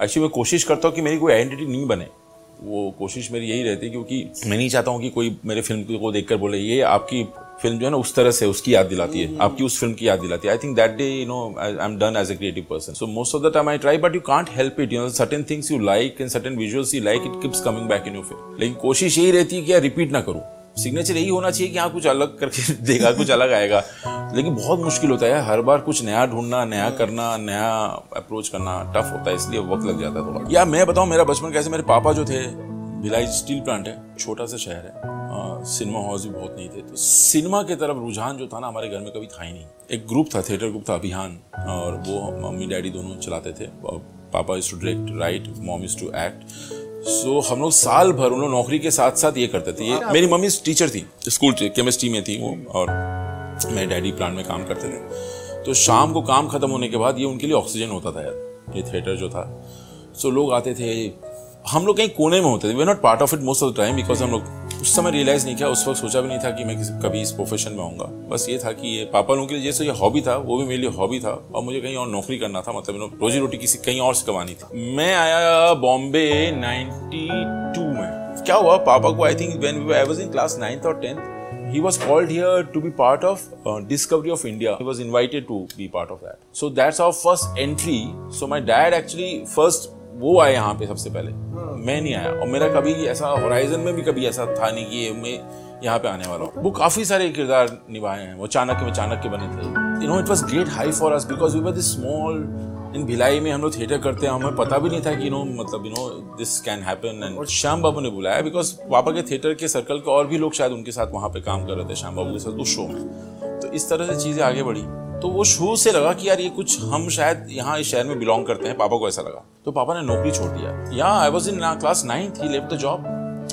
Actually मैं कोशिश करता हूँ कि मेरी कोई आइडेंटिटी नहीं बने। वो कोशिश मेरी यही रहती है क्योंकि मैं नहीं चाहता हूँ कि कोई मेरे फ़िल्म को देखकर बोले ये आपकी फ़िल्म जो है ना उस तरह से उसकी याद दिलाती है। आपकी उस फ़िल्म की याद दिलाती है। I think that day you know I am done as a creative person so most of the time I try but you can't help it you know certain things you like and certain visuals you like it keeps coming back in your film लेकिन कोशिश यही रहती है कि यार repeat ना करूँ। Signature यही होना चाहिए कि हाँ कुछ अलग करके देगा, कुछ अलग आएगा। लेकिन बहुत मुश्किल होता है हर बार कुछ नया ढूंढना, नया करना, नया अप्रोच करना टफ होता है, इसलिए वक्त लग जाता है थोड़ा। या मैं बताऊँ, मेरा बचपन कैसे, मेरे पापा जो थे, भिलाई स्टील प्लांट है, छोटा सा शहर है। सिनेमा हॉल्स भी बहुत नहीं थे। तो सिनेमा की तरफ़ रुझान जो था ना, हमारे घर में कभी था ही नहीं। एक ग्रुप था थिएटर ग्रुप था, अभियान, और वो मम्मी, डैडी दोनों चलाते थे। Papa is to direct right mom is to act so so, हम लोग साल भर उन लोग नौकरी के साथ साथ ये करते थे। ये मेरी मम्मी टीचर थी स्कूल केमिस्ट्री में थी वो और मेरे डैडी प्लांट में काम करते थे। तो शाम को काम खत्म होने के बाद ये उनके लिए ऑक्सीजन होता था यार ये थिएटर जो था। सो so, लोग आते थे हम लोग कहीं कोने में होते थे। वे not part of it most of the time because हम लोग उस समय रियलाइज़ नहीं किया उस वक्त सोचा भी नहीं था कि मैं किसी कभी इस प्रोफेशन में आऊँगा। बस ये था कि ये पापा लोगों के लिए जैसे ये हॉबी था वो भी मेरे लिए हॉबी था और मुझे कहीं और नौकरी करना था मतलब रोजी रोटी किसी कहीं और से कमानी थी। मैं आया बॉम्बे टू में। क्या हुआ? पापा को I think when I was in class ninth और tenth was called here to be part of uh, discovery of india. He was invited to be part of that. So that's our first entry. So my dad actually first वो आए यहाँ पे सबसे पहले। मैं नहीं आया। और मेरा कभी ऐसा होराइजन में भी कभी ऐसा था नहीं कि मैं यहाँ पे आने वाला हूँ। वो काफ़ी सारे किरदार निभाए हैं। वो चाणक्य में चाणक्य बने थे। You know it was great high for us because we were this small in Bhilai में हम लोग थिएटर करते हैं। हमें पता भी नहीं था कि यू नो मतलब you know this can happen and Shyam Babu ने बुलाया बिकॉज़ पापा के थिएटर के सर्कल के और भी लोग शायद उनके साथ वहाँ पे काम कर रहे थे श्याम बाबू के साथ उस शो में। तो इस तरह से चीज़ें आगे बढ़ी। तो वो शुरू से लगा कि यार ये कुछ हम शायद यहाँ इस शहर में बिलोंग करते हैं। पापा को ऐसा लगा। तो पापा ने नौकरी छोड़ दिया। या I was in class ninth he left the job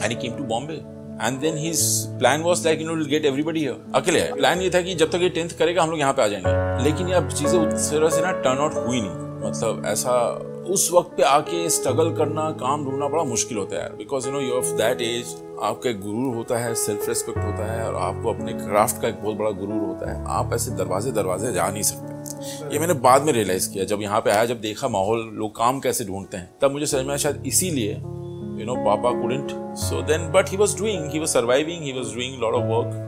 and he came to Bombay and then his plan was like you know get everybody here अकेले है प्लान ये था कि जब तक ये टेंथ करेगा, हम लोग यहाँ पे आ जाएँगे। लेकिन यार चीज़ें उस तरह से ना टर्न आउट हुई नहीं। मतलब ऐसा उस वक्त पे आके स्ट्रगल करना, काम ढूंढना बड़ा मुश्किल होता है because you know you of that age आपका एक गुरूर होता है सेल्फ रेस्पेक्ट होता है और आपको अपने क्राफ्ट का एक बहुत बड़ा गुरूर होता है। आप ऐसे दरवाजे दरवाजे जा नहीं सकते। ये मैंने बाद में रियलाइज़ किया, जब यहाँ पे आया, जब देखा माहौल, लोग काम कैसे ढूंढते हैं, तब मुझे समझ में आया शायद इसीलिए यू नो पापा couldn't so then but he was doing he was surviving he was doing lot of work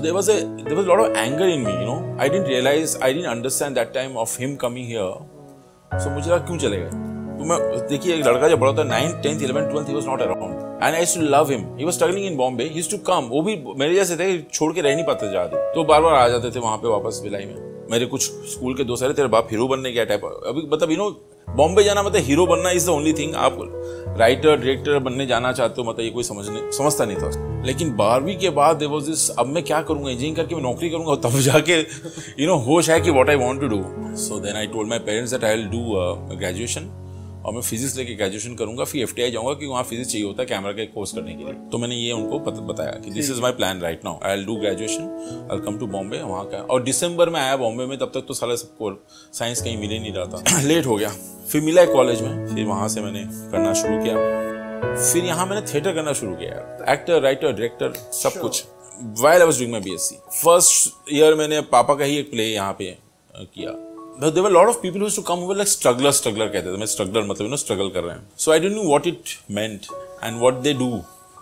there was a, there was a lot of anger in me, you know. I didn't realize, i didn't understand that time of him coming here. So मुझे लगा क्यों चले गए? तो मैं, देखिए, एक लड़का जब बड़ा था ninth tenth eleven twelfth he was not around and I too love him he was struggling in Bombay he too come वो भी मेरे जैसे थे, छोड़ के रह नहीं पाते ज़्यादा तो बार बार आ जाते थे वहाँ पे वापस भिलाई में। मेरे कुछ स्कूल के दोस्त तेरे बाप हीरो बनने क्या टाइप अभी मतलब यू नो बॉम्बे जाना मतलब हीरो बनना इज़ द ओनली थिंग आप राइटर डायरेक्टर बनने जाना चाहते हो मतलब ये कोई समझने, समझता नहीं था। लेकिन बारहवीं के बाद दे वॉज़ दिस अब मैं क्या करूँगा? इंजीनियरिंग करके मैं नौकरी करूँगा तब जाके यू नो होश है कि what I want to do so then I told my parents that I will do graduation और मैं फिजिक्स लेके ग्रेजुएशन करूँगा फिर एफ़ जाऊँगा कि वहाँ फिजिक्स चाहिए होता है कैमरा के कोर्स करने के लिए। तो मैंने ये उनको बताया कि this is my plan right now I do graduation I come to Bombay वहाँ का। और दिसंबर में आया बॉम्बे में तब तक तो सारा सबको साइंस कहीं मिले नहीं रहा था। लेट हो गया। फिर मिला कॉलेज में फिर वहाँ से मैंने करना शुरू किया। फिर यहाँ मैंने थिएटर करना शुरू किया एक्टर राइटर डायरेक्टर सब कुछ। While I was doing my BSc first year मैंने पापा का ही एक प्ले यहाँ पे किया। There were lot of people to come like struggler struggler कहते थे। मैं स्ट्रगलर मतलब ना स्ट्रगल कर रहे हैं। So I don't know what it meant and what they do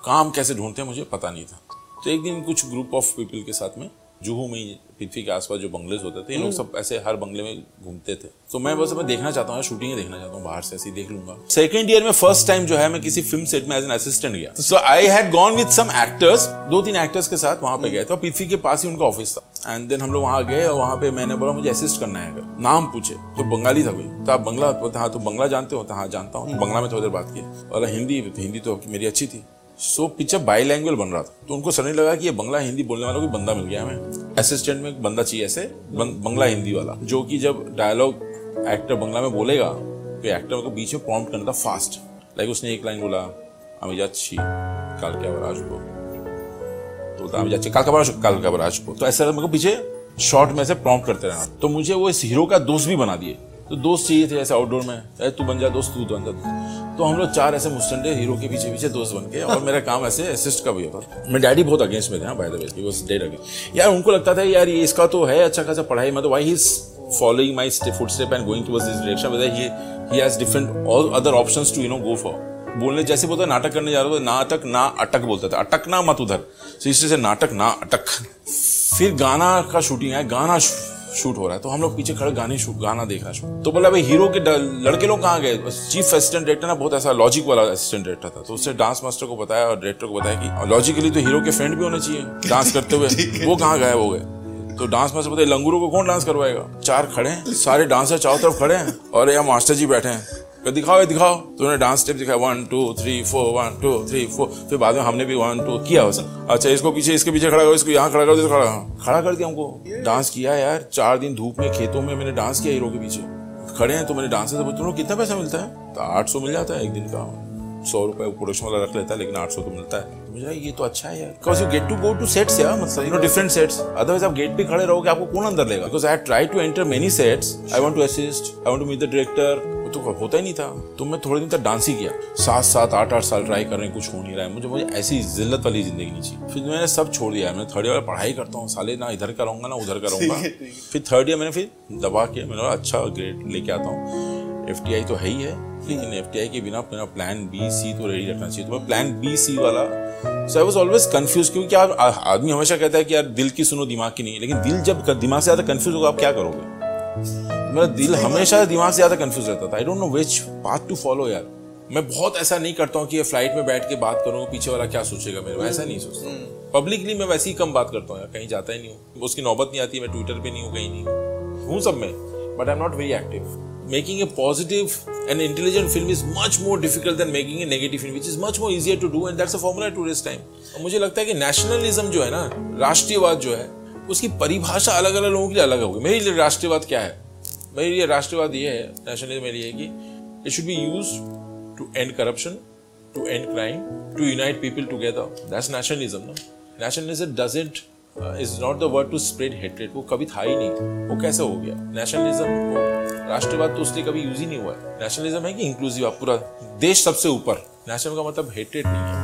काम कैसे ढूंढते हैं मुझे पता नहीं था। तो एक दिन कुछ ग्रुप ऑफ़ पीपल के साथ में जुहू में पृथ्वी के आसपास जो बंगलेज होते थे ये लोग सब ऐसे हर बंगले में घूमते थे। तो मैं बस मैं देखना चाहता हूँ शूटिंग देखना चाहता हूँ बाहर से ऐसे देख लूँगा। सेकंड ईयर में फ़र्स्ट टाइम जो है मैं किसी फ़िल्म सेट में एज एन असिस्टेंट गया। So I had gone with some actors दो तीन एक्टर्स के साथ वहाँ पे गए थे पृथ्वी के पास ही उनका ऑफ़िस था। एंड देन हम लोग वहाँ गए और वहाँ पे मैंने बोला मुझे असिस्ट करना है। नाम पूछे तो बंगाली था कोई। तो आप बंगला तो हाँ तो बंगला जानते हो तो हाँ जानता हूँ। तो हम्म। बंगला में थोड़ी देर बात की। और हिंदी हिंदी तो मेरी अच्छी थी। सो पिक्चर बाई लैंग्वेज बन रहा था। तो उनको सडनली लगा कि ये बंगला हिंदी बोलने वाला कोई बंदा मिल गया हमें। असिस्टेंट में बंदा चाहिए ऐसे बंगला हिंदी वाला जो कि जब डायलॉग एक्टर बंगला में बोलेगा तो एक्टर को बीच में प्रॉम्प्ट करना था फास्ट लाइक उसने एक लाइन बोला अमिजा छी कल क्या राजू को? तो आमिर चाची कल कब आज काल कब तो ऐसे मेरे को पीछे शॉर्ट में से प्रॉम्प्ट करते रहना। तो मुझे वो इस हीरो का दोस्त भी बना दिए। तो दोस्त चाहिए थे ऐसे आउटडोर में अरे तू बन जा दोस्त, तू बन जा तो हम लोग चार ऐसे मुस्टंडे हीरो के पीछे पीछे दोस्त बन के, और मेरा काम ऐसे असिस्ट का भी होता मेरे डैडी बहुत अगेंस्ट में by the way was dad against यार, उनको लगता था, यार, ये इसका तो है अच्छा खासा पढ़ाई में तो why he is following my foot step and going towards this direction he has different all other option to you know go for बोलने जैसे बोलता है नाटक करने जा रहा था नाटक ना अटक बोलता था। अटकना मत उधर। तो इससे नाटक ना अटक। फिर गाना का शूटिंग है गाना शूट हो रहा है तो हम लोग पीछे खड़े गाने शूट गाना देख रहे हैं तो बोला भाई हीरो के लड़के लोग कहाँ गए? चीफ असिस्टेंट डायरेक्टर ना बहुत ऐसा लॉजिक वाला असिस्टेंट डायरेक्टर था। तो उससे डांस मास्टर को बताया और डायरेक्टर को बताया कि लॉजिकली तो हीरो के फ्रेंड भी होने चाहिए डांस करते हुए। वो कहाँ गायब हो गए? तो डांस मास्टर बताए लंगूरों को कौन डांस करवाएगा? चार खड़े हैं सारे डांसर चारों तरफ़ खड़े हैं और यहाँ मास्टर जी बैठे हैं। फिर दिखाओ दिखाओ। तो उन्होंने डांस स्टेप दिखाया। One two three four one two three four फिर बाद में हमने भी वन टू किया उसे। अच्छा इसको पीछे, इसके पीछे खड़ा करो, इसको यहाँ खड़ा कर दो खड़ा खड़ा कर दिया हमको। डांस किया यार। चार दिन धूप में, खेतों में मैंने डांस किया हीरो के पीछे। खड़े हैं तो मैंने डांस से तुम कितना पैसा मिलता है? तो आठ सौ मिल जाता है एक दिन का। सौ रुपए प्रोडक्शन वाला रख लेता है, लेकिन आठ सौ तो मिलता है। मुझे ये तो अच्छा है यार। You get to go to sets यार मतलब you know different sets otherwise आप गेट पे खड़े रहोगे, आपको कौन अंदर लेगा? Because I try to enter many sets I want to assist I want to meet the director तो होता ही नहीं था। तो मैं थोड़े दिन तक डांस ही किया। सात सात आठ आठ साल ट्राई कर रहे हैं कुछ हो नहीं रहा है। मुझे मुझे ऐसी जिल्लत वाली ज़िंदगी नहीं चाहिए। फिर मैंने सब छोड़ दिया। मैं थर्ड ईयर पढ़ाई करता हूँ। साले ना इधर का रहूँगा ना उधर का रहूँगा फिर थर्ड ईयर मैंने फिर दबा के मैंने अच्छा ग्रेड लेके आता हूँ। एफ़ तो है ही है। लेकिन एफ़ के बिना मेरा प्लान बी सी तो रेडी रखना चाहिए। तो मैं प्लान बी सी वाला। So I was always confuse क्योंकि आप आदमी हमेशा कहता है कि यार दिल की सुनो दिमाग की नहीं। लेकिन दिल जब दिमाग से ज़्यादा कन्फ्यूज़ होगा आप क्या करोगे? मेरा दिल हमेशा दिमाग से ज़्यादा कंफ्यूज रहता था। I don't know which path to follow यार। मैं बहुत ऐसा नहीं करता हूँ कि फ़्लाइट में बैठ के बात करूँ पीछे वाला क्या सोचेगा मेरे ऐसा नहीं सोचता पब्लिकली मैं वैसे ही कम बात करता हूँ यार कहीं जाता ही नहीं हूँ। उसकी नौबत नहीं आती मैं ट्विटर पे नहीं हूँ कहीं नहीं हूँ। सब में but I am not very active making a positive and intelligent film is much more difficult than making a negative film which is much more easier to do and that's a formula to waste time. और मुझे लगता है कि nationalism जो है ना राष्ट्रीयवाद जो है उसकी परिभाषा अलग अलग लोगों के लिए अलग होगी मेरे लिए राष्ट्रीयवाद क्या है? मेरे लिए राष्ट्रवाद ये है नेशनलिज्म मेरे लिए कि it should be use to end corruption to end crime to unite people together that's nationalism ना nationalism doesn't is not the word to spread hatred वो कभी था ही नहीं। वो कैसे हो गया? नेशनलिज्म राष्ट्रवाद तो उसलिए कभी यूज़ ही नहीं हुआ। है नेशनलिज्म है कि इंक्लूसिव आप पूरा देश सबसे ऊपर। नेशनल का मतलब हेट्रेड नहीं है।